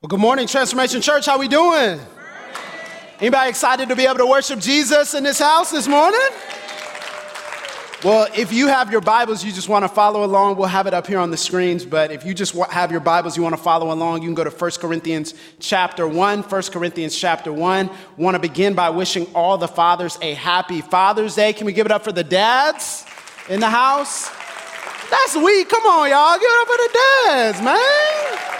Well, good morning, Transformation Church. How we doing? Anybody excited to be able to worship Jesus in this house this morning? Well, if you have your Bibles, you just want to follow along, we'll have it up here on the screens. But if you just have your Bibles, you want to follow along, you can go to 1 Corinthians chapter 1. 1 Corinthians chapter 1. Want to begin by wishing all the fathers a happy Father's Day. Can we give it up for the dads in the house? That's weak. Come on, y'all. Give it up for the dads, man.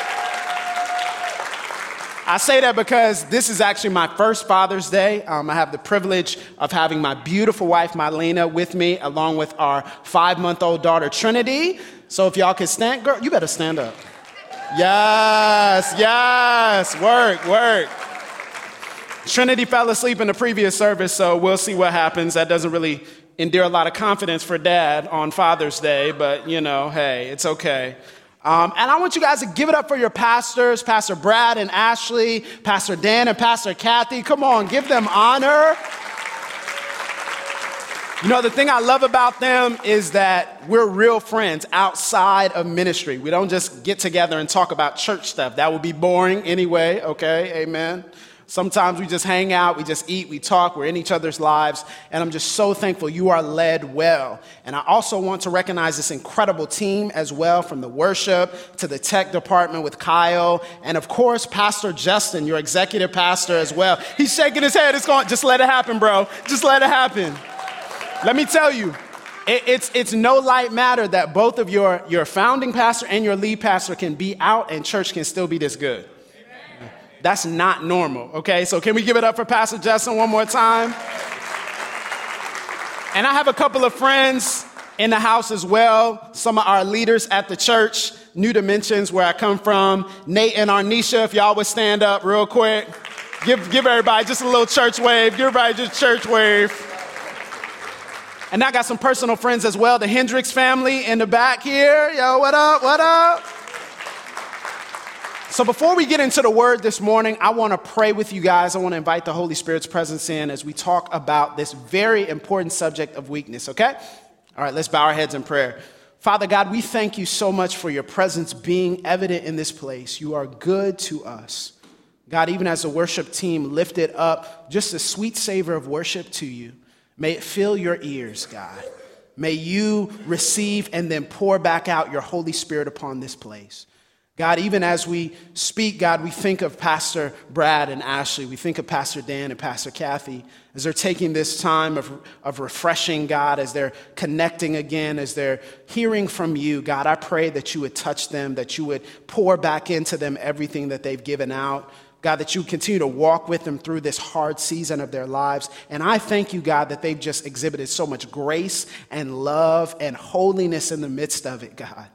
I say that because this is actually my first Father's Day. Um, I have the privilege of having my beautiful wife, Mylena, with me, along with our five month old daughter, Trinity. So if y'all can stand, girl, you better stand up. Yes, yes, work, work. Trinity fell asleep in the previous service, so we'll see what happens. That doesn't really endear a lot of confidence for dad on Father's Day, but you know, hey, it's okay. Um, and I want you guys to give it up for your pastors, Pastor Brad and Ashley, Pastor Dan and Pastor Kathy. Come on, give them honor. You know, the thing I love about them is that we're real friends outside of ministry. We don't just get together and talk about church stuff. That would be boring anyway, okay? Amen. Sometimes we just hang out, we just eat, we talk, we're in each other's lives, and I'm just so thankful you are led well. And I also want to recognize this incredible team as well, from the worship to the tech department with Kyle, and of course, Pastor Justin, your executive pastor as well. He's shaking his head, it's going, just let it happen, bro. Just let it happen. Let me tell you, it's, it's no light matter that both of your, your founding pastor and your lead pastor can be out and church can still be this good. That's not normal, okay? So can we give it up for Pastor Justin one more time? And I have a couple of friends in the house as well, some of our leaders at the church, New Dimensions, where I come from. Nate and Arnisha, if y'all would stand up real quick. Give, give everybody just a little church wave. Give everybody just church wave. And I got some personal friends as well, the Hendricks family in the back here. Yo, what up? What up? So, before we get into the word this morning, I want to pray with you guys. I want to invite the Holy Spirit's presence in as we talk about this very important subject of weakness, okay? All right, let's bow our heads in prayer. Father God, we thank you so much for your presence being evident in this place. You are good to us. God, even as the worship team lifted up just a sweet savor of worship to you, may it fill your ears, God. May you receive and then pour back out your Holy Spirit upon this place. God, even as we speak, God, we think of Pastor Brad and Ashley. We think of Pastor Dan and Pastor Kathy as they're taking this time of, of refreshing, God, as they're connecting again, as they're hearing from you. God, I pray that you would touch them, that you would pour back into them everything that they've given out. God, that you continue to walk with them through this hard season of their lives. And I thank you, God, that they've just exhibited so much grace and love and holiness in the midst of it, God.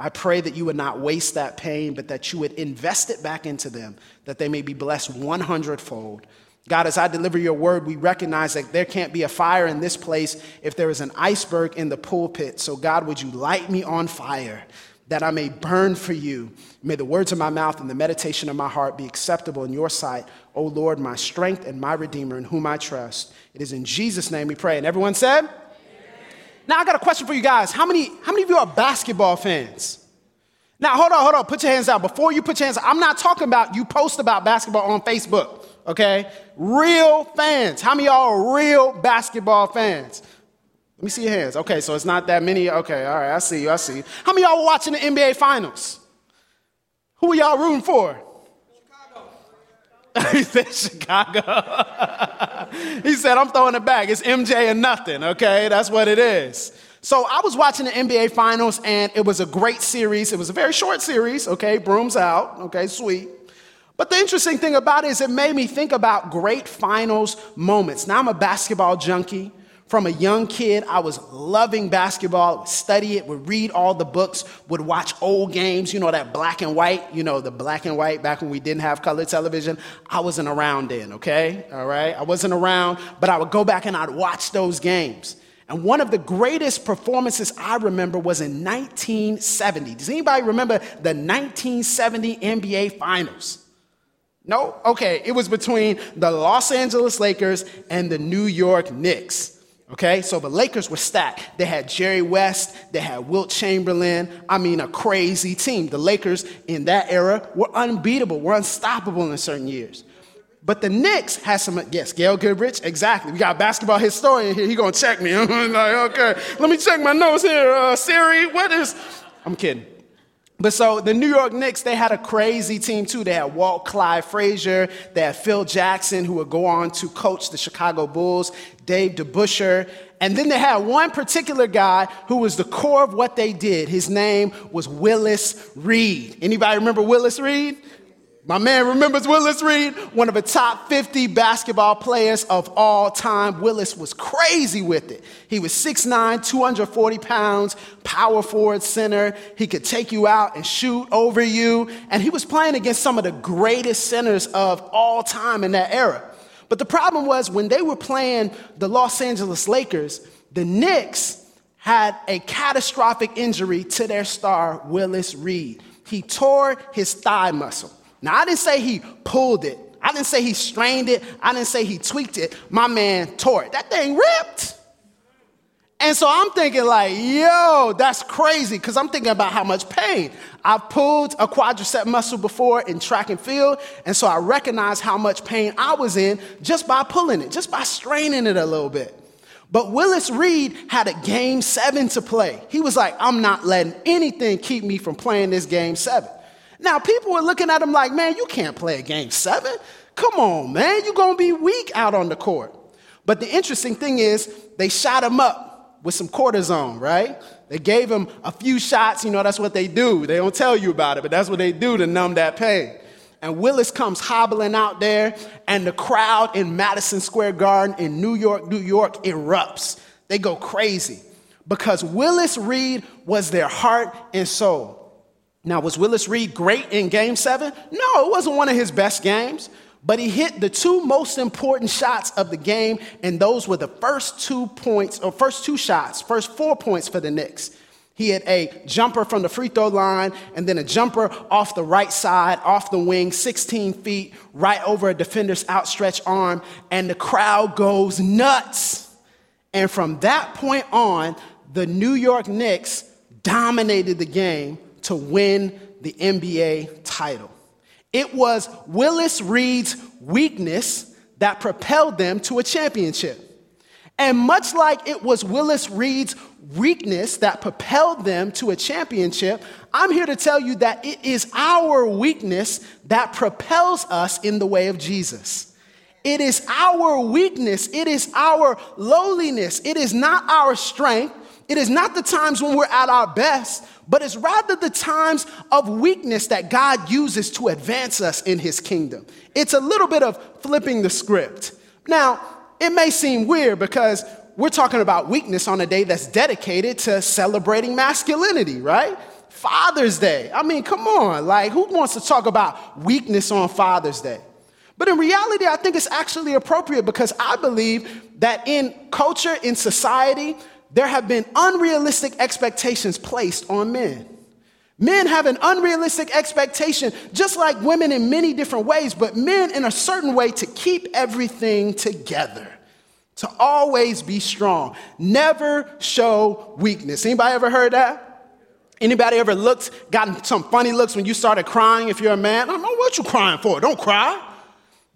I pray that you would not waste that pain, but that you would invest it back into them, that they may be blessed 100 fold. God, as I deliver your word, we recognize that there can't be a fire in this place if there is an iceberg in the pulpit. So, God, would you light me on fire that I may burn for you? May the words of my mouth and the meditation of my heart be acceptable in your sight, O Lord, my strength and my redeemer, in whom I trust. It is in Jesus' name we pray. And everyone said, now I got a question for you guys. How many, how many of you are basketball fans? Now hold on, hold on. Put your hands out. Before you put your hands out, I'm not talking about you post about basketball on Facebook, okay? Real fans. How many y'all are real basketball fans? Let me see your hands. Okay, so it's not that many. Okay, all right, I see you, I see you. How many y'all were watching the NBA Finals? Who are y'all rooting for? he said Chicago. he said, I'm throwing it back. It's MJ and nothing, okay? That's what it is. So I was watching the NBA Finals, and it was a great series. It was a very short series, okay? Brooms out, okay? Sweet. But the interesting thing about it is it made me think about great finals moments. Now I'm a basketball junkie. From a young kid, I was loving basketball, would study it, would read all the books, would watch old games, you know, that black and white, you know, the black and white back when we didn't have color television. I wasn't around then, okay? All right? I wasn't around, but I would go back and I'd watch those games. And one of the greatest performances I remember was in 1970. Does anybody remember the 1970 NBA Finals? No? Okay, it was between the Los Angeles Lakers and the New York Knicks. Okay, so the Lakers were stacked. They had Jerry West, they had Wilt Chamberlain. I mean, a crazy team. The Lakers in that era were unbeatable, were unstoppable in certain years. But the Knicks had some, yes, Gail Goodrich, exactly. We got a basketball historian here. He gonna check me. I'm like, okay, let me check my notes here. Uh, Siri, what is? I'm kidding. But so the New York Knicks, they had a crazy team too. They had Walt Clyde Frazier, they had Phil Jackson, who would go on to coach the Chicago Bulls, Dave DeBusschere, and then they had one particular guy who was the core of what they did. His name was Willis Reed. Anybody remember Willis Reed? My man remembers Willis Reed, one of the top 50 basketball players of all time. Willis was crazy with it. He was 6'9, 240 pounds, power forward center. He could take you out and shoot over you. And he was playing against some of the greatest centers of all time in that era. But the problem was when they were playing the Los Angeles Lakers, the Knicks had a catastrophic injury to their star, Willis Reed. He tore his thigh muscle. Now, I didn't say he pulled it. I didn't say he strained it. I didn't say he tweaked it. My man tore it. That thing ripped. And so I'm thinking, like, yo, that's crazy, because I'm thinking about how much pain. I've pulled a quadricep muscle before in track and field, and so I recognize how much pain I was in just by pulling it, just by straining it a little bit. But Willis Reed had a game seven to play. He was like, I'm not letting anything keep me from playing this game seven. Now, people were looking at him like, man, you can't play a game seven. Come on, man, you're going to be weak out on the court. But the interesting thing is, they shot him up with some cortisone, right? They gave him a few shots. You know, that's what they do. They don't tell you about it, but that's what they do to numb that pain. And Willis comes hobbling out there, and the crowd in Madison Square Garden in New York, New York erupts. They go crazy because Willis Reed was their heart and soul. Now, was Willis Reed great in game seven? No, it wasn't one of his best games, but he hit the two most important shots of the game, and those were the first two points, or first two shots, first four points for the Knicks. He had a jumper from the free throw line, and then a jumper off the right side, off the wing, 16 feet, right over a defender's outstretched arm, and the crowd goes nuts. And from that point on, the New York Knicks dominated the game to win the NBA title. It was Willis Reed's weakness that propelled them to a championship. And much like it was Willis Reed's weakness that propelled them to a championship, I'm here to tell you that it is our weakness that propels us in the way of Jesus. It is our weakness, it is our lowliness, it is not our strength, it is not the times when we're at our best, but it's rather the times of weakness that God uses to advance us in his kingdom. It's a little bit of flipping the script. Now, it may seem weird because we're talking about weakness on a day that's dedicated to celebrating masculinity, right? Father's Day. I mean, come on. Like, who wants to talk about weakness on Father's Day? But in reality, I think it's actually appropriate because I believe that in culture, in society, there have been unrealistic expectations placed on men. Men have an unrealistic expectation, just like women in many different ways, but men in a certain way to keep everything together, to always be strong, never show weakness. Anybody ever heard that? Anybody ever looked, gotten some funny looks when you started crying if you're a man? I don't know what you're crying for. Don't cry.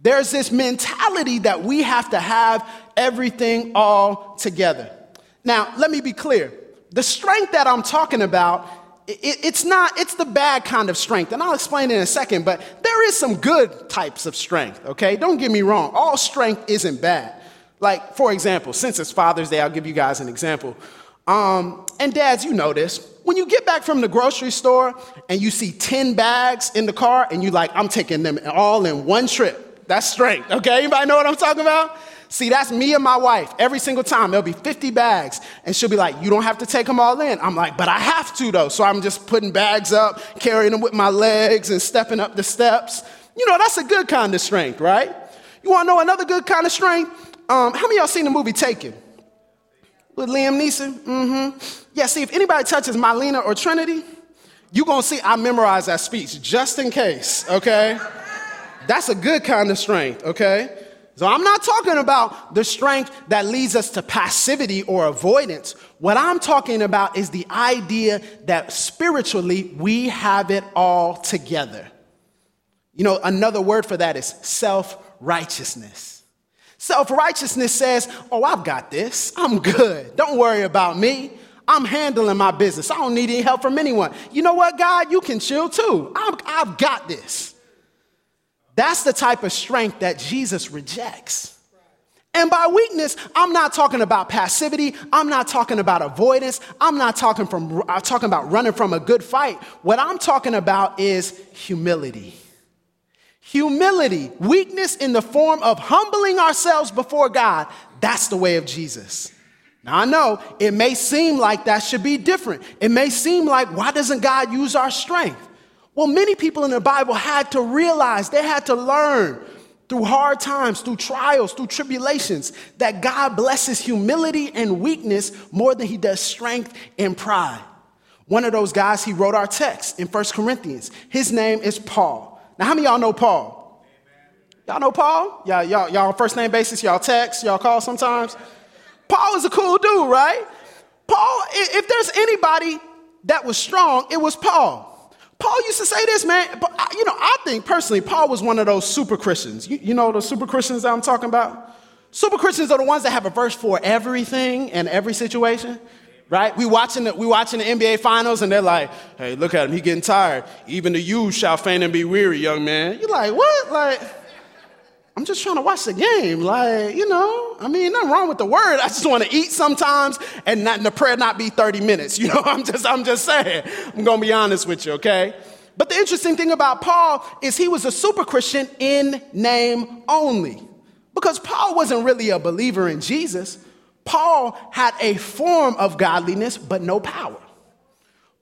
There's this mentality that we have to have everything all together. Now, let me be clear. The strength that I'm talking about, it, it's not, it's the bad kind of strength. And I'll explain in a second, but there is some good types of strength, okay? Don't get me wrong. All strength isn't bad. Like, for example, since it's Father's Day, I'll give you guys an example. Um, and dads, you know this. When you get back from the grocery store and you see 10 bags in the car and you're like, I'm taking them all in one trip. That's strength, okay? Anybody know what I'm talking about? See, that's me and my wife. Every single time, there'll be 50 bags, and she'll be like, You don't have to take them all in. I'm like, But I have to, though. So I'm just putting bags up, carrying them with my legs, and stepping up the steps. You know, that's a good kind of strength, right? You wanna know another good kind of strength? Um, how many y'all seen the movie Taken? With Liam Neeson? Mm hmm. Yeah, see, if anybody touches Marlena or Trinity, you're gonna see I memorize that speech just in case, okay? That's a good kind of strength, okay? So I'm not talking about the strength that leads us to passivity or avoidance. What I'm talking about is the idea that spiritually we have it all together. You know, another word for that is self righteousness. Self righteousness says, Oh, I've got this. I'm good. Don't worry about me. I'm handling my business. I don't need any help from anyone. You know what, God? You can chill too. i have got this. That's the type of strength that Jesus rejects. And by weakness, I'm not talking about passivity. I'm not talking about avoidance. I'm not talking from I'm talking about running from a good fight. What I'm talking about is humility. Humility, weakness in the form of humbling ourselves before God. That's the way of Jesus. Now, I know it may seem like that should be different. It may seem like, why doesn't God use our strength? Well, many people in the Bible had to realize, they had to learn through hard times, through trials, through tribulations, that God blesses humility and weakness more than he does strength and pride. One of those guys, he wrote our text in First Corinthians. His name is Paul. Now, how many y'all know Paul? Y'all know Paul? Y'all, y'all, y'all first name basis, y'all text, y'all call sometimes? Paul is a cool dude, right? Paul, if there's anybody that was strong, it was Paul. Paul used to say this, man. But uh, you know, I think personally, Paul was one of those super Christians. You, you know the super Christians that I'm talking about? Super Christians are the ones that have a verse for everything and every situation, right? We watching the, we watching the NBA finals and they're like, "Hey, look at him, he getting tired. Even the youth shall faint and be weary, young man." You're like, what? Like. I'm just trying to watch the game. Like, you know, I mean, nothing wrong with the word. I just want to eat sometimes and, not, and the prayer not be 30 minutes. You know, I'm just, I'm just saying. I'm to be honest with you, okay? But the interesting thing about Paul is he was a super Christian in name only. Because Paul wasn't really a believer in Jesus. Paul had a form of godliness, but no power.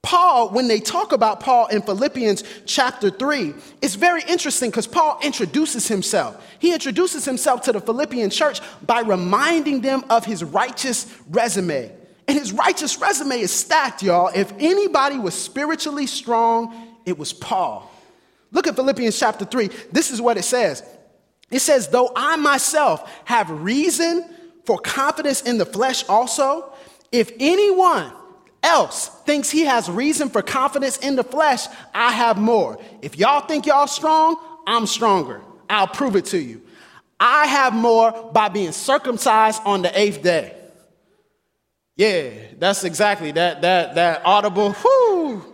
Paul, when they talk about Paul in Philippians chapter 3, it's very interesting because Paul introduces himself. He introduces himself to the Philippian church by reminding them of his righteous resume. And his righteous resume is stacked, y'all. If anybody was spiritually strong, it was Paul. Look at Philippians chapter 3. This is what it says it says, Though I myself have reason for confidence in the flesh also, if anyone else thinks he has reason for confidence in the flesh, I have more. If y'all think y'all strong, I'm stronger. I'll prove it to you. I have more by being circumcised on the eighth day. Yeah, that's exactly that that that audible. Whoo!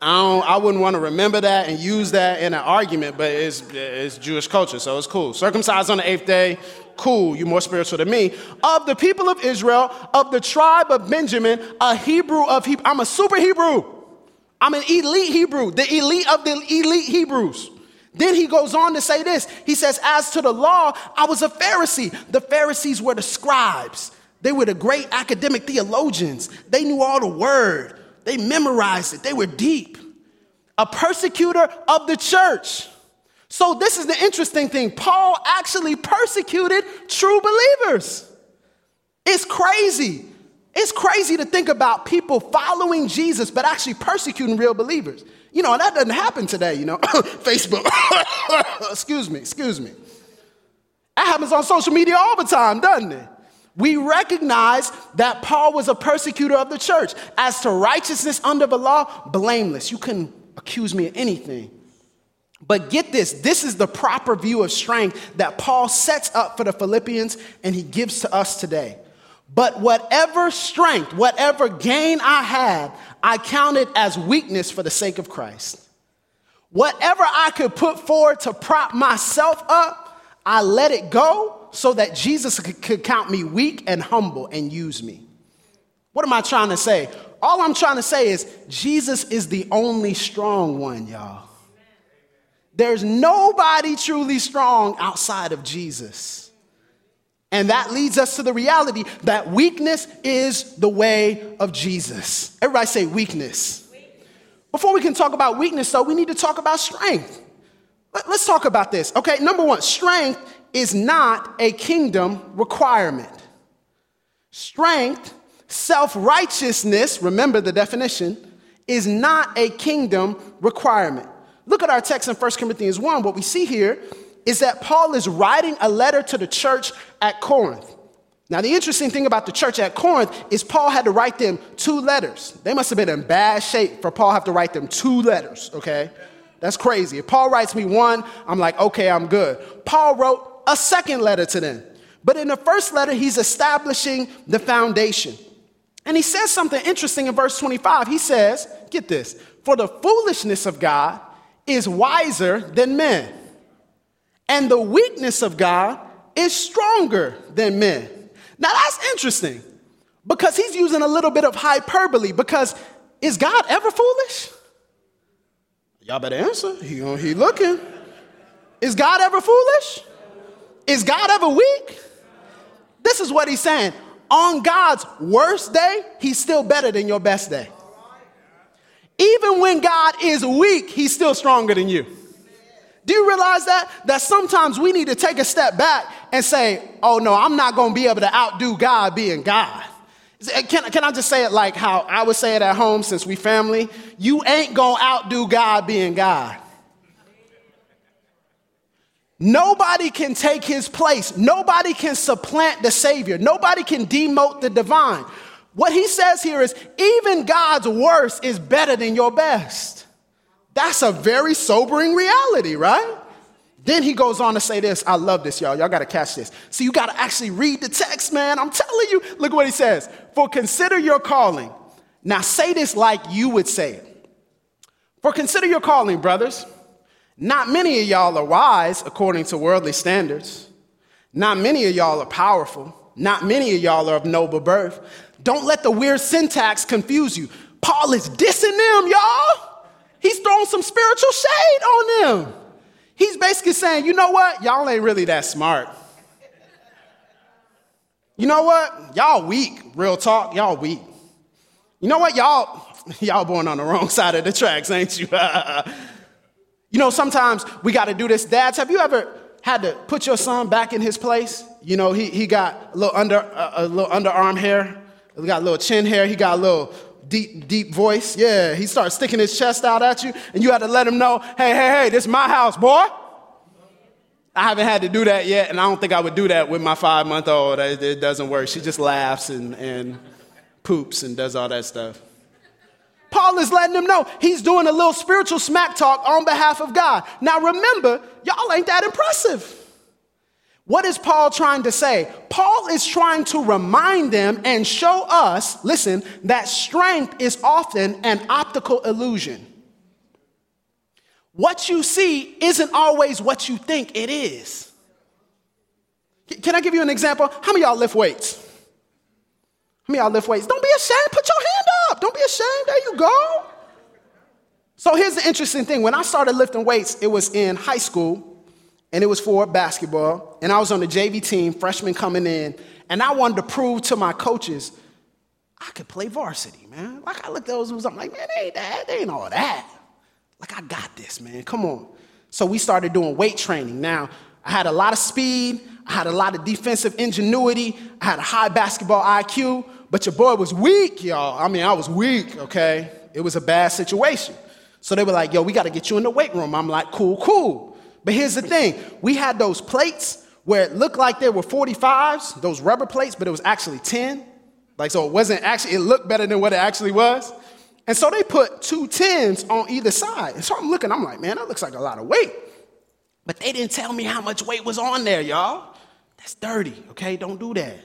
I don't, I wouldn't want to remember that and use that in an argument, but it's it's Jewish culture, so it's cool. Circumcised on the eighth day, cool, you're more spiritual than me. Of the people of Israel, of the tribe of Benjamin, a Hebrew of Hebrew. I'm a super Hebrew. I'm an elite Hebrew, the elite of the elite Hebrews. Then he goes on to say this. He says, As to the law, I was a Pharisee. The Pharisees were the scribes, they were the great academic theologians. They knew all the word, they memorized it, they were deep. A persecutor of the church. So, this is the interesting thing. Paul actually persecuted true believers. It's crazy. It's crazy to think about people following Jesus, but actually persecuting real believers. You know, and that doesn't happen today, you know. Facebook. excuse me, excuse me. That happens on social media all the time, doesn't it? We recognize that Paul was a persecutor of the church. As to righteousness under the law, blameless. You couldn't accuse me of anything. But get this this is the proper view of strength that Paul sets up for the Philippians and he gives to us today. But whatever strength, whatever gain I had, I counted as weakness for the sake of Christ. Whatever I could put forward to prop myself up, I let it go so that Jesus could count me weak and humble and use me. What am I trying to say? All I'm trying to say is Jesus is the only strong one, y'all. There's nobody truly strong outside of Jesus. And that leads us to the reality that weakness is the way of Jesus. Everybody say weakness. Before we can talk about weakness, though, we need to talk about strength. Let's talk about this. Okay, number one, strength is not a kingdom requirement. Strength, self righteousness, remember the definition, is not a kingdom requirement. Look at our text in 1 Corinthians 1. What we see here is that Paul is writing a letter to the church at Corinth. Now, the interesting thing about the church at Corinth is Paul had to write them two letters. They must have been in bad shape for Paul to have to write them two letters, okay? That's crazy. If Paul writes me one, I'm like, okay, I'm good. Paul wrote a second letter to them. But in the first letter, he's establishing the foundation. And he says something interesting in verse 25. He says, get this, for the foolishness of God is wiser than men, and the weakness of God is stronger than men. Now that's interesting because he's using a little bit of hyperbole because is God ever foolish? Y'all better answer. He, he looking. Is God ever foolish? Is God ever weak? This is what he's saying. On God's worst day, he's still better than your best day. Even when God is weak, he's still stronger than you. Do you realize that? That sometimes we need to take a step back and say, oh no, I'm not going to be able to outdo God being God. Can, can I just say it like how I would say it at home since we family? You ain't going to outdo God being God. Nobody can take his place. Nobody can supplant the Savior. Nobody can demote the divine. What he says here is even God's worst is better than your best. That's a very sobering reality, right? Then he goes on to say this. I love this, y'all. Y'all got to catch this. See, you got to actually read the text, man. I'm telling you. Look what he says. For consider your calling. Now say this like you would say it. For consider your calling, brothers. Not many of y'all are wise according to worldly standards. Not many of y'all are powerful. Not many of y'all are of noble birth. Don't let the weird syntax confuse you. Paul is dissing them, y'all. He's throwing some spiritual shade on them. He's basically saying, you know what? Y'all ain't really that smart. You know what? Y'all weak, real talk. Y'all weak. You know what? Y'all, y'all born on the wrong side of the tracks, ain't you? You know, sometimes we got to do this. Dads, have you ever had to put your son back in his place? You know, he, he got a little under a, a little underarm hair, he got a little chin hair, he got a little deep, deep voice. Yeah, he starts sticking his chest out at you, and you had to let him know, hey, hey, hey, this is my house, boy. I haven't had to do that yet, and I don't think I would do that with my five month old. It, doesn't work. She just laughs and, and poops and does all that stuff. Paul is letting them know he's doing a little spiritual smack talk on behalf of God. Now remember, y'all ain't that impressive. What is Paul trying to say? Paul is trying to remind them and show us, listen, that strength is often an optical illusion. What you see isn't always what you think it is. Can I give you an example? How many y'all lift weights? How many y'all lift weights? Don't be ashamed. Put your hand up. Don't be ashamed. There you go. So here's the interesting thing. When I started lifting weights, it was in high school and it was for basketball. And I was on the JV team, freshman coming in, and I wanted to prove to my coaches I could play varsity, man. Like I looked at those I'm like, man, they ain't that, they ain't all that. Like I got this, man. Come on. So we started doing weight training. Now, I had a lot of speed, I had a lot of defensive ingenuity, I had a high basketball IQ, but your boy was weak, y'all. I mean, I was weak, okay? It was a bad situation. So they were like, yo, we got to get you in the weight room. I'm like, cool, cool. But here's the thing we had those plates where it looked like there were 45s, those rubber plates, but it was actually 10. Like, so it wasn't actually, it looked better than what it actually was. And so they put two 10s on either side. And so I'm looking, I'm like, man, that looks like a lot of weight. But they didn't tell me how much weight was on there, y'all. That's dirty, okay? Don't do that.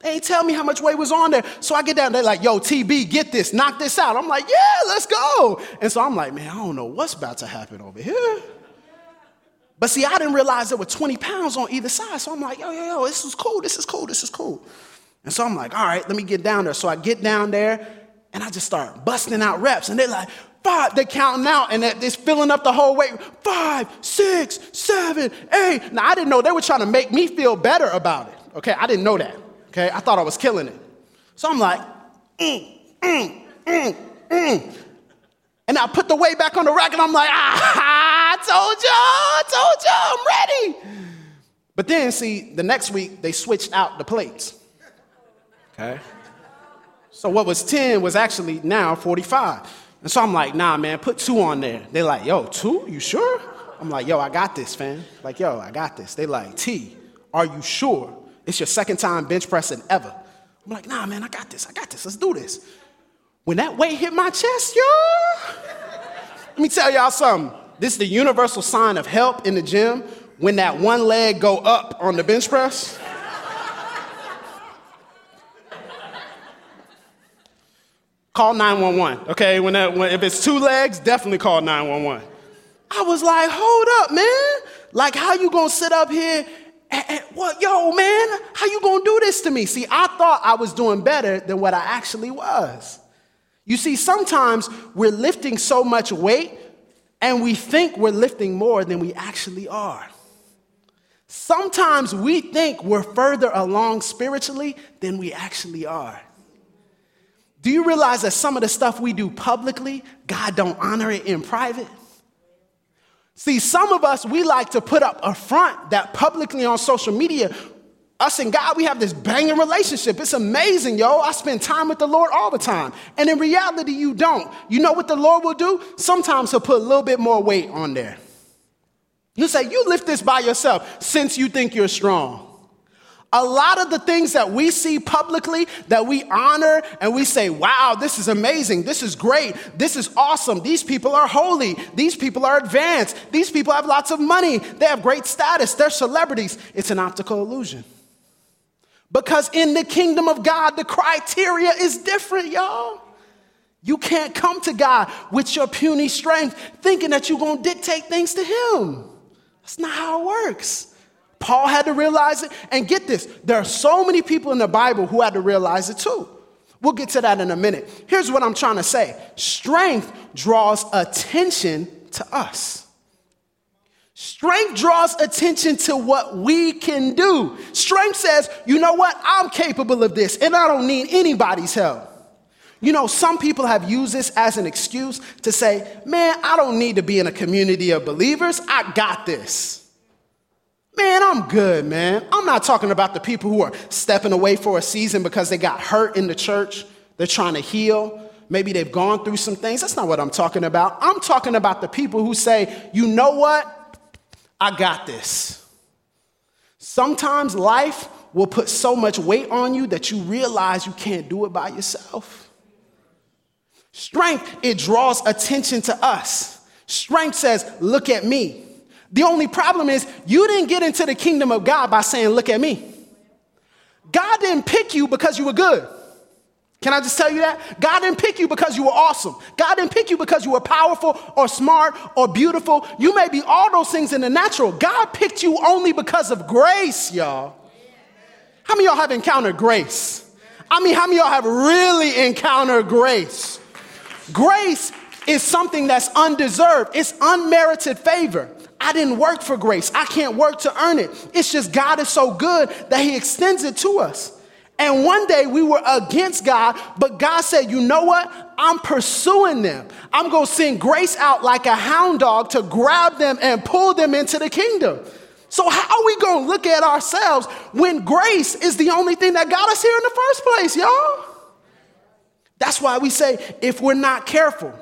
They ain't tell me how much weight was on there. So I get down, they're like, yo, TB, get this, knock this out. I'm like, yeah, let's go. And so I'm like, man, I don't know what's about to happen over here. But see, I didn't realize there were 20 pounds on either side. So I'm like, yo, yo, yo, this is cool, this is cool, this is cool. And so I'm like, all right, let me get down there. So I get down there and I just start busting out reps. And they're like, five, they're counting out and it's filling up the whole weight. Five, six, seven, eight. Now I didn't know they were trying to make me feel better about it. Okay, I didn't know that. Okay, I thought I was killing it. So I'm like, mm, mm, mm, mm. And I put the weight back on the rack and I'm like, ah, told y'all, I told y'all, I'm ready. But then, see, the next week they switched out the plates. Okay? So what was 10 was actually now 45. And so I'm like, nah, man, put two on there. They're like, yo, two? You sure? I'm like, yo, I got this, fam. Like, yo, I got this. They like, T, are you sure? It's your second time bench pressing ever. I'm like, nah, man, I got this. I got this. Let's do this. When that weight hit my chest, y'all, let me tell y'all something. This is the universal sign of help in the gym when that one leg go up on the bench press. call 911, okay? When, that, when if it's two legs, definitely call 911. I was like, hold up, man. Like, how you gonna sit up here and, and what, yo, man, how you gonna do this to me? See, I thought I was doing better than what I actually was. You see, sometimes we're lifting so much weight and we think we're lifting more than we actually are. Sometimes we think we're further along spiritually than we actually are. Do you realize that some of the stuff we do publicly, God don't honor it in private? See, some of us, we like to put up a front that publicly on social media, us and God, we have this banging relationship. It's amazing, yo. I spend time with the Lord all the time. And in reality, you don't. You know what the Lord will do? Sometimes He'll put a little bit more weight on there. You say, You lift this by yourself since you think you're strong. A lot of the things that we see publicly that we honor and we say, wow, this is amazing, this is great, this is awesome, these people are holy, these people are advanced, these people have lots of money, they have great status, they're celebrities. It's an optical illusion. Because in the kingdom of God, the criteria is different, y'all. You can't come to God with your puny strength thinking that you're gonna dictate things to Him. That's not how it works. Paul had to realize it. And get this there are so many people in the Bible who had to realize it too. We'll get to that in a minute. Here's what I'm trying to say strength draws attention to us. Strength draws attention to what we can do. Strength says, you know what? I'm capable of this and I don't need anybody's help. You know, some people have used this as an excuse to say, man, I don't need to be in a community of believers. I got this. Man, I'm good, man. I'm not talking about the people who are stepping away for a season because they got hurt in the church. They're trying to heal. Maybe they've gone through some things. That's not what I'm talking about. I'm talking about the people who say, you know what? I got this. Sometimes life will put so much weight on you that you realize you can't do it by yourself. Strength, it draws attention to us. Strength says, look at me. The only problem is you didn't get into the kingdom of God by saying, Look at me. God didn't pick you because you were good. Can I just tell you that? God didn't pick you because you were awesome. God didn't pick you because you were powerful or smart or beautiful. You may be all those things in the natural. God picked you only because of grace, y'all. How many y'all have encountered grace? I mean, how many y'all have really encountered grace? Grace is something that's undeserved, it's unmerited favor. I didn't work for grace. I can't work to earn it. It's just God is so good that He extends it to us. And one day we were against God, but God said, You know what? I'm pursuing them. I'm going to send grace out like a hound dog to grab them and pull them into the kingdom. So, how are we going to look at ourselves when grace is the only thing that got us here in the first place, y'all? That's why we say if we're not careful,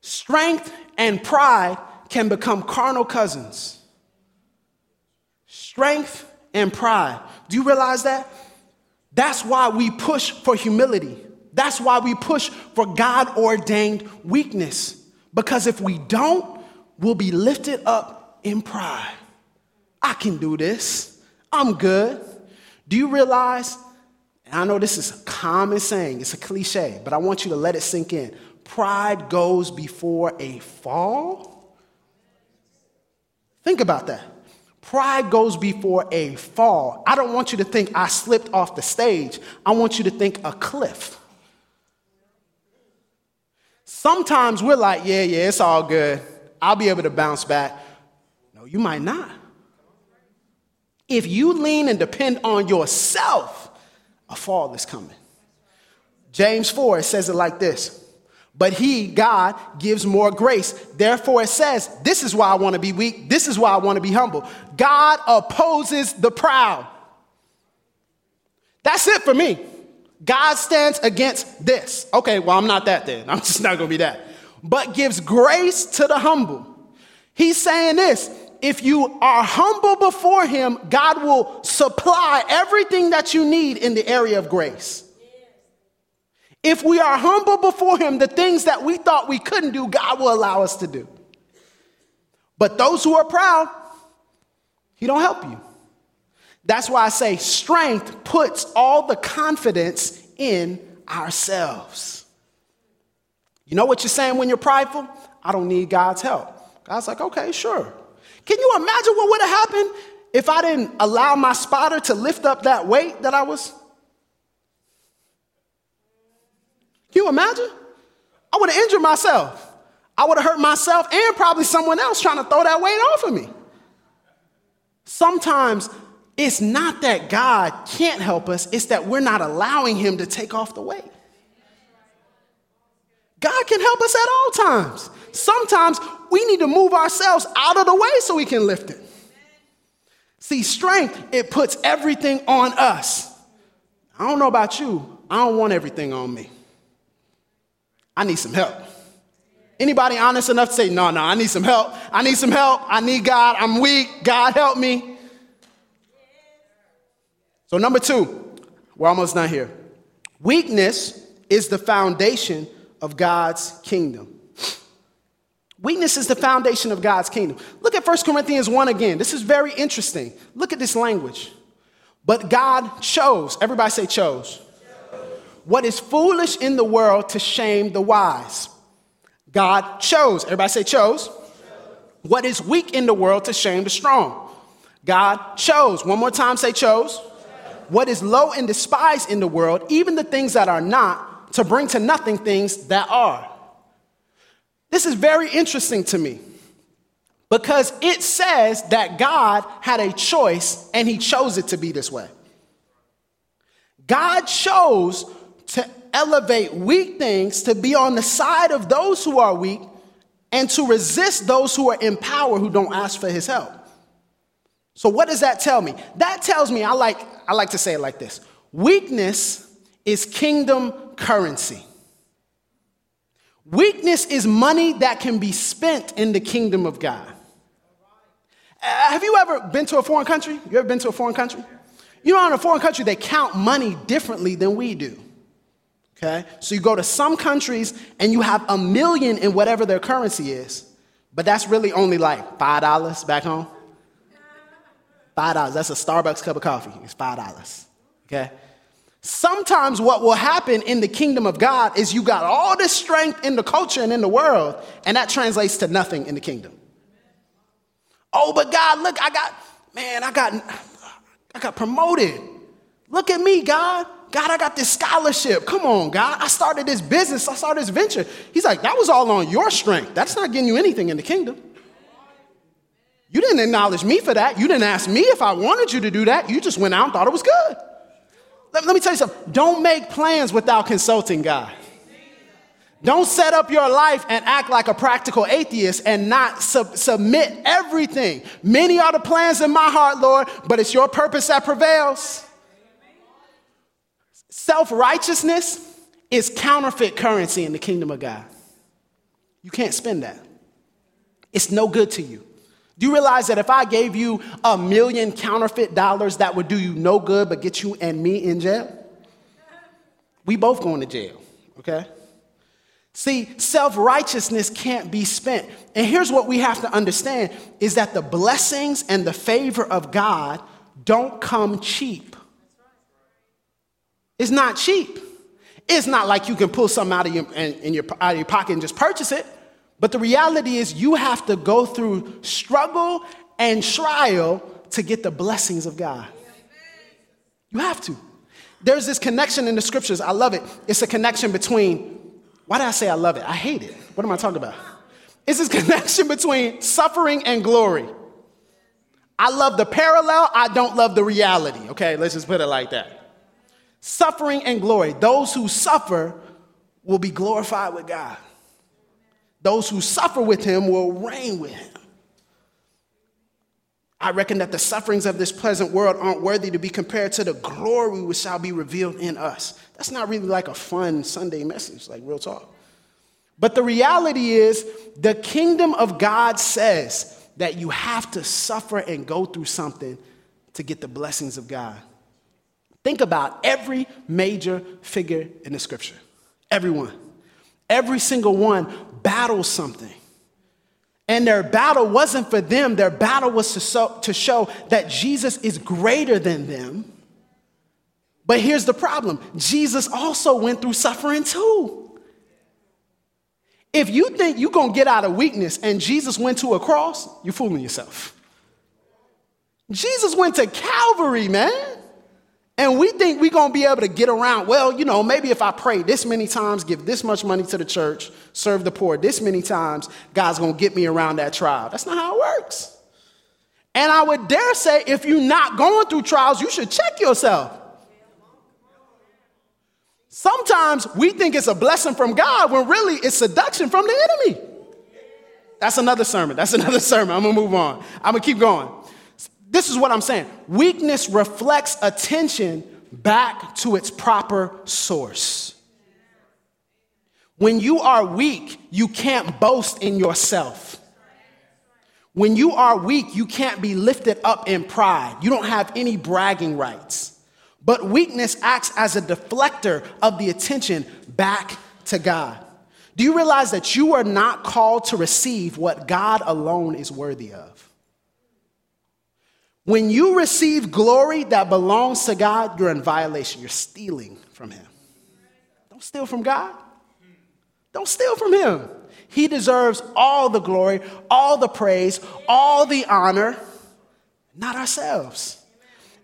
strength and pride can become carnal cousins. Strength and pride. Do you realize that? That's why we push for humility. That's why we push for God ordained weakness. Because if we don't, we'll be lifted up in pride. I can do this. I'm good. Do you realize? And I know this is a common saying, it's a cliche, but I want you to let it sink in. Pride goes before a fall. Think about that. Pride goes before a fall. I don't want you to think I slipped off the stage. I want you to think a cliff. Sometimes we're like, yeah, yeah, it's all good. I'll be able to bounce back. No, you might not. If you lean and depend on yourself, a fall is coming. James 4 says it like this but he, God, gives more grace. Therefore, it says, This is why I want to be weak. This is why I want to be humble. God opposes the proud. That's it for me. God stands against this. Okay, well, I'm not that then. I'm just not going to be that. But gives grace to the humble. He's saying this if you are humble before Him, God will supply everything that you need in the area of grace. If we are humble before Him, the things that we thought we couldn't do, God will allow us to do. But those who are proud, He don't help you. That's why I say strength puts all the confidence in ourselves. You know what you're saying when you're prideful? I don't need God's help. God's like, okay, sure. Can you imagine what would have happened if I didn't allow my spotter to lift up that weight that I was? Can you imagine? I would have injured myself. I would have hurt myself and probably someone else trying to throw that weight off of me. Sometimes it's not that God can't help us, it's that we're not allowing Him to take off the weight. God can help us at all times. Sometimes we need to move ourselves out of the way so we can lift it. See, strength, it puts everything on us. I don't know about you, I don't want everything on me. I need some help. Anybody honest enough to say, no, no, I need some help. I need some help. I need God. I'm weak. God help me. So, number two, we're almost done here. Weakness is the foundation of God's kingdom. Weakness is the foundation of God's kingdom. Look at 1 Corinthians 1 again. This is very interesting. Look at this language. But God chose, everybody say chose, what is foolish in the world to shame the wise. God chose, everybody say chose, what is weak in the world to shame the strong. God chose, one more time say chose, what is low and despised in the world, even the things that are not, to bring to nothing things that are. This is very interesting to me because it says that God had a choice and he chose it to be this way. God chose to elevate weak things to be on the side of those who are weak and to resist those who are in power who don't ask for his help. So what does that tell me? That tells me I like I like to say it like this. Weakness is kingdom currency. Weakness is money that can be spent in the kingdom of God. Uh, have you ever been to a foreign country? You ever been to a foreign country? You know, in a foreign country, they count money differently than we do. Okay? So you go to some countries and you have a million in whatever their currency is, but that's really only like $5 back home. $5. That's a Starbucks cup of coffee. It's $5. Okay? Sometimes what will happen in the kingdom of God is you got all this strength in the culture and in the world, and that translates to nothing in the kingdom. Oh, but God, look, I got, man, I got, I got promoted. Look at me, God. God, I got this scholarship. Come on, God. I started this business. I started this venture. He's like, that was all on your strength. That's not getting you anything in the kingdom. You didn't acknowledge me for that. You didn't ask me if I wanted you to do that. You just went out and thought it was good. Let, let me tell you something. Don't make plans without consulting God. Don't set up your life and act like a practical atheist and not sub- submit everything. Many are the plans in my heart, Lord, but it's your purpose that prevails. Self righteousness is counterfeit currency in the kingdom of God. You can't spend that, it's no good to you. Do you realize that if I gave you a million counterfeit dollars, that would do you no good but get you and me in jail? We both going to jail, okay? See, self righteousness can't be spent. And here's what we have to understand is that the blessings and the favor of God don't come cheap. It's not cheap. It's not like you can pull something out of your, in, in your, out of your pocket and just purchase it. But the reality is, you have to go through struggle and trial to get the blessings of God. You have to. There's this connection in the scriptures. I love it. It's a connection between, why did I say I love it? I hate it. What am I talking about? It's this connection between suffering and glory. I love the parallel, I don't love the reality. Okay, let's just put it like that. Suffering and glory. Those who suffer will be glorified with God. Those who suffer with him will reign with him. I reckon that the sufferings of this present world aren't worthy to be compared to the glory which shall be revealed in us. That's not really like a fun Sunday message, like real talk. But the reality is, the kingdom of God says that you have to suffer and go through something to get the blessings of God. Think about every major figure in the scripture. Everyone. Every single one battles something. And their battle wasn't for them, their battle was to, so, to show that Jesus is greater than them. But here's the problem Jesus also went through suffering too. If you think you're gonna get out of weakness and Jesus went to a cross, you're fooling yourself. Jesus went to Calvary, man. And we think we're going to be able to get around. Well, you know, maybe if I pray this many times, give this much money to the church, serve the poor this many times, God's going to get me around that trial. That's not how it works. And I would dare say, if you're not going through trials, you should check yourself. Sometimes we think it's a blessing from God when really it's seduction from the enemy. That's another sermon. That's another sermon. I'm going to move on. I'm going to keep going this is what I'm saying weakness reflects attention back to its proper source. When you are weak, you can't boast in yourself. When you are weak, you can't be lifted up in pride. You don't have any bragging rights. But weakness acts as a deflector of the attention back to God. Do you realize that you are not called to receive what God alone is worthy of? When you receive glory that belongs to God, you're in violation. You're stealing from Him. Don't steal from God. Don't steal from Him. He deserves all the glory, all the praise, all the honor, not ourselves.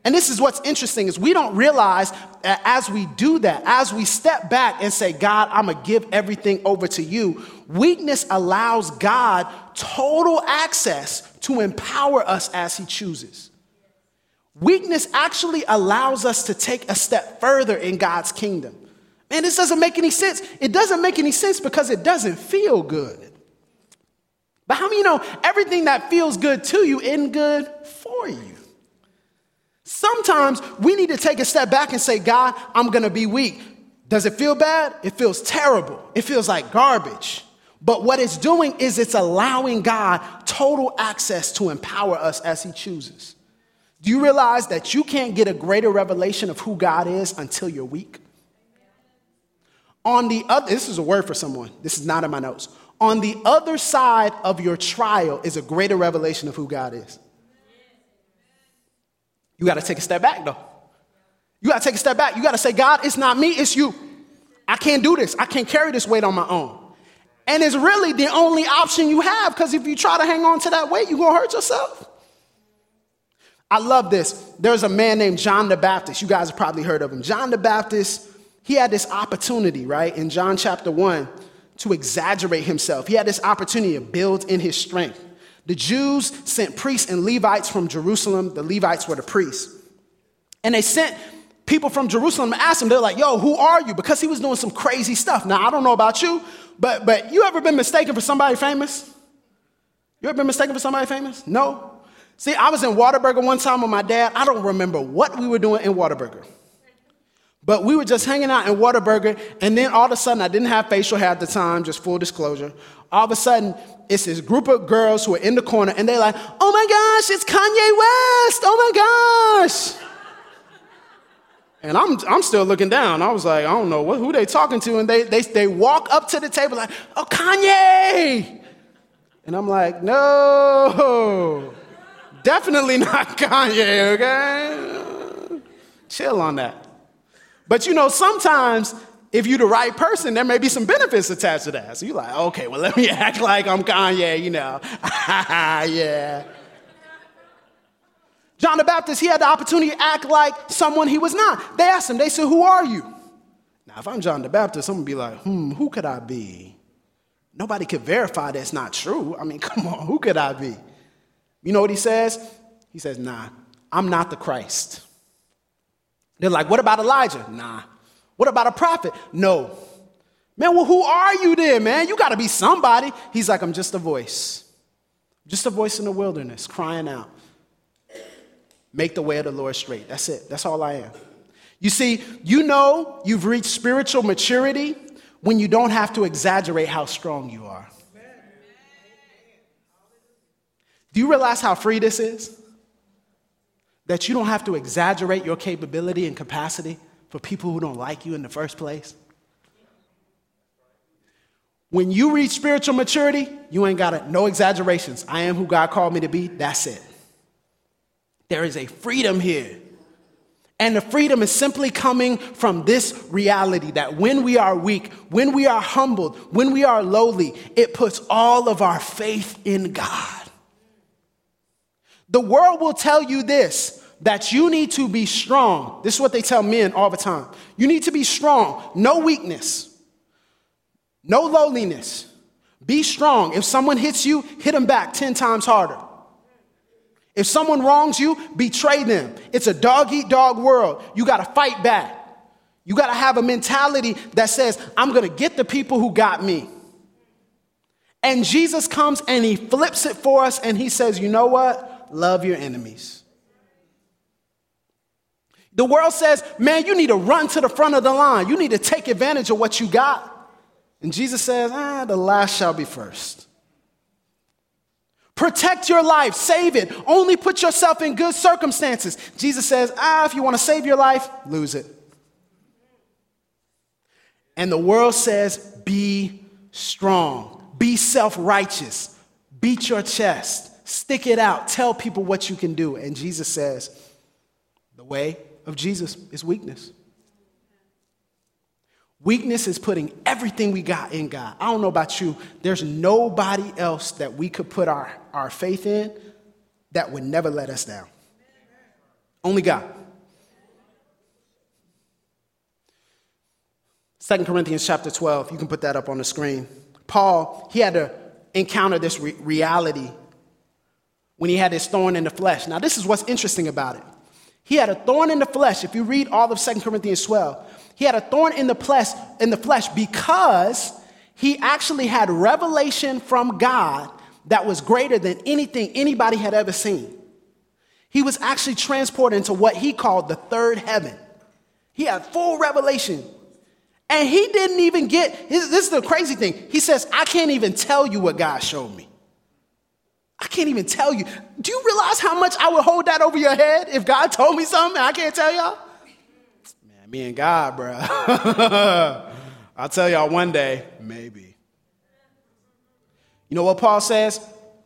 And this is what's interesting is we don't realize as we do that, as we step back and say, God, I'm gonna give everything over to you, weakness allows God total access to empower us as he chooses. Weakness actually allows us to take a step further in God's kingdom. Man, this doesn't make any sense. It doesn't make any sense because it doesn't feel good. But how many you know everything that feels good to you isn't good for you? Sometimes we need to take a step back and say, God, I'm gonna be weak. Does it feel bad? It feels terrible. It feels like garbage. But what it's doing is it's allowing God total access to empower us as He chooses. Do you realize that you can't get a greater revelation of who God is until you're weak? On the other, this is a word for someone. This is not in my notes. On the other side of your trial is a greater revelation of who God is. You got to take a step back, though. You got to take a step back. You got to say, God, it's not me, it's you. I can't do this. I can't carry this weight on my own. And it's really the only option you have because if you try to hang on to that weight, you're going to hurt yourself. I love this. There's a man named John the Baptist. You guys have probably heard of him. John the Baptist, he had this opportunity, right, in John chapter 1 to exaggerate himself. He had this opportunity to build in his strength. The Jews sent priests and Levites from Jerusalem. The Levites were the priests. And they sent people from Jerusalem to ask him, they're like, yo, who are you? Because he was doing some crazy stuff. Now, I don't know about you, but, but you ever been mistaken for somebody famous? You ever been mistaken for somebody famous? No? See, I was in Whataburger one time with my dad. I don't remember what we were doing in Whataburger. But we were just hanging out in Whataburger, and then all of a sudden, I didn't have facial hair at the time, just full disclosure. All of a sudden, it's this group of girls who are in the corner, and they're like, oh my gosh, it's Kanye West! Oh my gosh! And I'm, I'm still looking down. I was like, I don't know what, who they talking to. And they, they, they walk up to the table like, oh, Kanye! And I'm like, no. Definitely not Kanye, okay? Chill on that. But you know, sometimes if you're the right person, there may be some benefits attached to that. So you're like, okay, well, let me act like I'm Kanye, you know. yeah. John the Baptist, he had the opportunity to act like someone he was not. They asked him, they said, Who are you? Now, if I'm John the Baptist, I'm gonna be like, Hmm, who could I be? Nobody could verify that's not true. I mean, come on, who could I be? You know what he says? He says, Nah, I'm not the Christ. They're like, What about Elijah? Nah. What about a prophet? No. Man, well, who are you then, man? You got to be somebody. He's like, I'm just a voice. Just a voice in the wilderness crying out. Make the way of the Lord straight. That's it. That's all I am. You see, you know you've reached spiritual maturity when you don't have to exaggerate how strong you are. Do you realize how free this is? That you don't have to exaggerate your capability and capacity for people who don't like you in the first place. When you reach spiritual maturity, you ain't got it. No exaggerations. I am who God called me to be. That's it. There is a freedom here. And the freedom is simply coming from this reality that when we are weak, when we are humbled, when we are lowly, it puts all of our faith in God. The world will tell you this that you need to be strong. This is what they tell men all the time. You need to be strong, no weakness, no lowliness. Be strong. If someone hits you, hit them back 10 times harder. If someone wrongs you, betray them. It's a dog eat dog world. You got to fight back. You got to have a mentality that says, I'm going to get the people who got me. And Jesus comes and he flips it for us and he says, You know what? Love your enemies. The world says, Man, you need to run to the front of the line. You need to take advantage of what you got. And Jesus says, Ah, the last shall be first. Protect your life, save it. Only put yourself in good circumstances. Jesus says, ah, if you want to save your life, lose it. And the world says, be strong, be self righteous, beat your chest, stick it out, tell people what you can do. And Jesus says, the way of Jesus is weakness. Weakness is putting everything we got in God. I don't know about you, there's nobody else that we could put our, our faith in that would never let us down. Only God. 2 Corinthians chapter 12, you can put that up on the screen. Paul, he had to encounter this re- reality when he had his thorn in the flesh. Now, this is what's interesting about it. He had a thorn in the flesh. If you read all of 2 Corinthians 12, he had a thorn in the flesh, in the flesh because he actually had revelation from God that was greater than anything anybody had ever seen. He was actually transported into what he called the third heaven. He had full revelation. And he didn't even get, this is the crazy thing. He says, I can't even tell you what God showed me. I can't even tell you. Do you realize how much I would hold that over your head if God told me something I can't tell y'all? Man, me and God, bro. I'll tell y'all one day, maybe. You know what Paul says?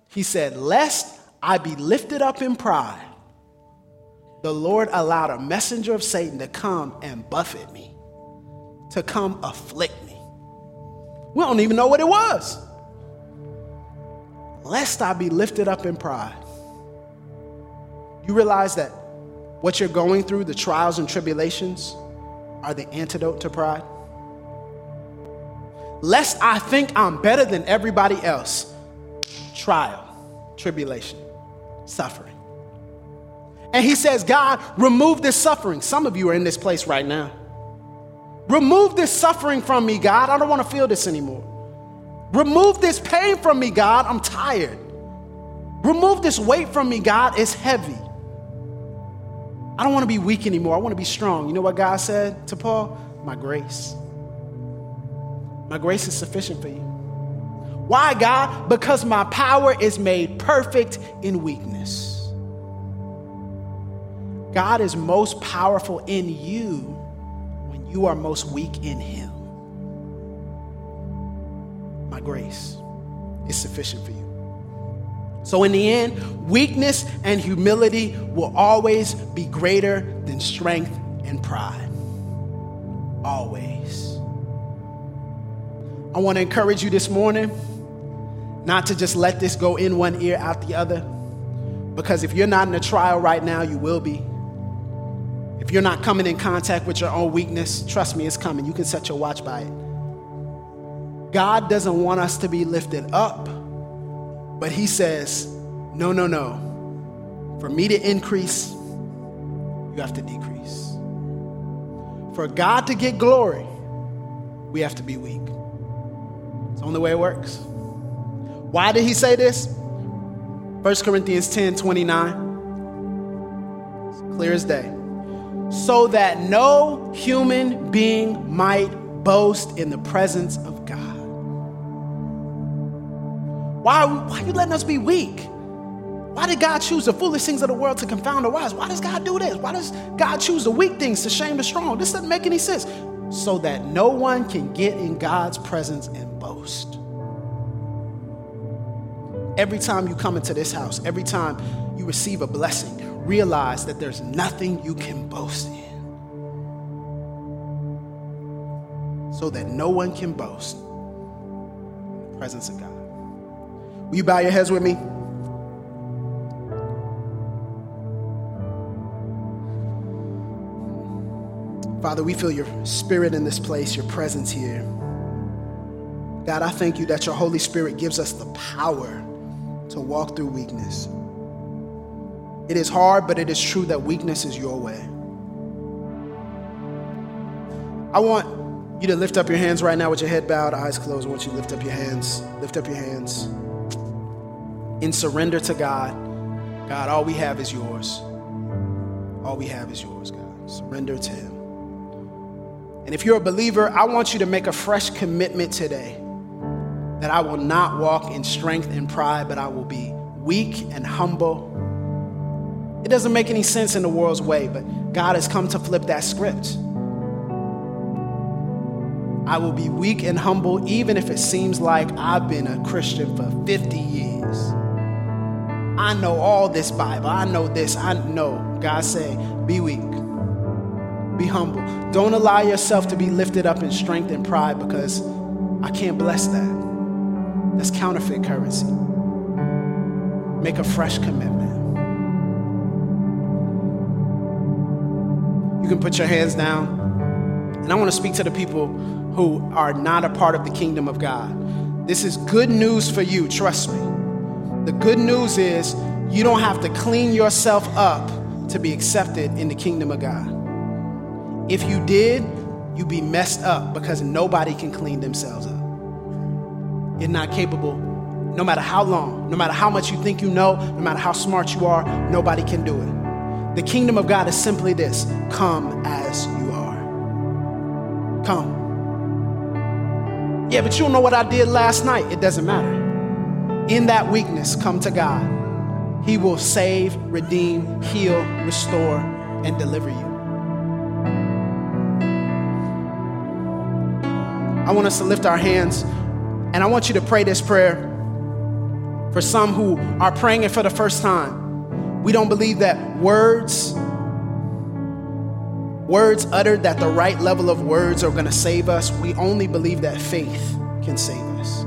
He said, Lest I be lifted up in pride, the Lord allowed a messenger of Satan to come and buffet me, to come afflict me. We don't even know what it was. Lest I be lifted up in pride. You realize that what you're going through, the trials and tribulations, are the antidote to pride. Lest I think I'm better than everybody else. Trial, tribulation, suffering. And he says, God, remove this suffering. Some of you are in this place right now. Remove this suffering from me, God. I don't want to feel this anymore. Remove this pain from me, God. I'm tired. Remove this weight from me, God. It's heavy. I don't want to be weak anymore. I want to be strong. You know what God said to Paul? My grace. My grace is sufficient for you. Why, God? Because my power is made perfect in weakness. God is most powerful in you when you are most weak in Him. My grace is sufficient for you. So, in the end, weakness and humility will always be greater than strength and pride. Always. I want to encourage you this morning not to just let this go in one ear, out the other. Because if you're not in a trial right now, you will be. If you're not coming in contact with your own weakness, trust me, it's coming. You can set your watch by it. God doesn't want us to be lifted up but he says, no, no, no. For me to increase, you have to decrease. For God to get glory, we have to be weak. It's the only way it works. Why did he say this? 1 Corinthians 10 29. It's clear as day. So that no human being might boast in the presence of Why, why are you letting us be weak? Why did God choose the foolish things of the world to confound the wise? Why does God do this? Why does God choose the weak things to shame the strong? This doesn't make any sense. So that no one can get in God's presence and boast. Every time you come into this house, every time you receive a blessing, realize that there's nothing you can boast in. So that no one can boast in the presence of God. Will you bow your heads with me? Father, we feel your spirit in this place, your presence here. God, I thank you that your Holy Spirit gives us the power to walk through weakness. It is hard, but it is true that weakness is your way. I want you to lift up your hands right now with your head bowed, eyes closed. I want you to lift up your hands. Lift up your hands in surrender to God. God, all we have is yours. All we have is yours, God. Surrender to Him. And if you're a believer, I want you to make a fresh commitment today that I will not walk in strength and pride, but I will be weak and humble. It doesn't make any sense in the world's way, but God has come to flip that script. I will be weak and humble, even if it seems like I've been a Christian for 50 years. I know all this Bible. I know this. I know. God say, be weak. Be humble. Don't allow yourself to be lifted up in strength and pride because I can't bless that. That's counterfeit currency. Make a fresh commitment. You can put your hands down. And I want to speak to the people who are not a part of the kingdom of God. This is good news for you, trust me. The good news is you don't have to clean yourself up to be accepted in the kingdom of God. If you did, you'd be messed up because nobody can clean themselves up. You're not capable, no matter how long, no matter how much you think you know, no matter how smart you are, nobody can do it. The kingdom of God is simply this come as you are. Come. Yeah, but you don't know what I did last night. It doesn't matter. In that weakness, come to God. He will save, redeem, heal, restore, and deliver you. I want us to lift our hands and I want you to pray this prayer for some who are praying it for the first time. We don't believe that words, words uttered that the right level of words are going to save us. We only believe that faith can save us.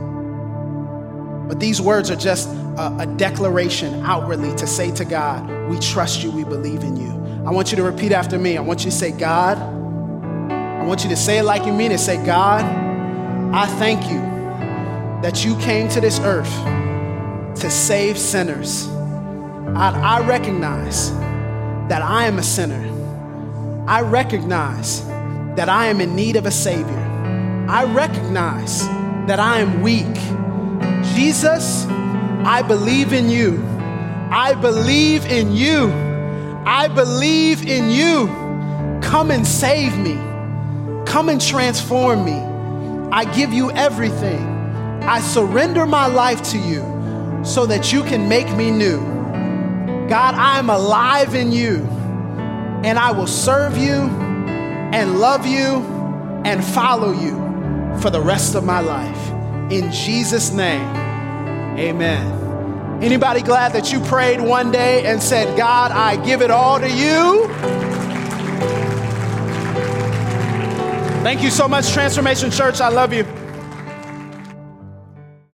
But these words are just a, a, declaration outwardly to say to God, We trust you, we believe in you. I want you to repeat after me. I want you to say, God, I want you to say it like you mean it. Say, God, I thank you that you came to this earth to save sinners. I, I recognize that I am a sinner. I recognize that I am in need of a Savior. I recognize that I am weak. Jesus, I believe in you. I believe in you. I believe in you. Come and save me. Come and transform me. I give you everything. I surrender my life to you so that you can make me new. God, I am alive in you, and I will serve you and love you and follow you for the rest of my life. In Jesus' name, amen. Anybody glad that you prayed one day and said, God, I give it all to you? Thank you so much, Transformation Church. I love you.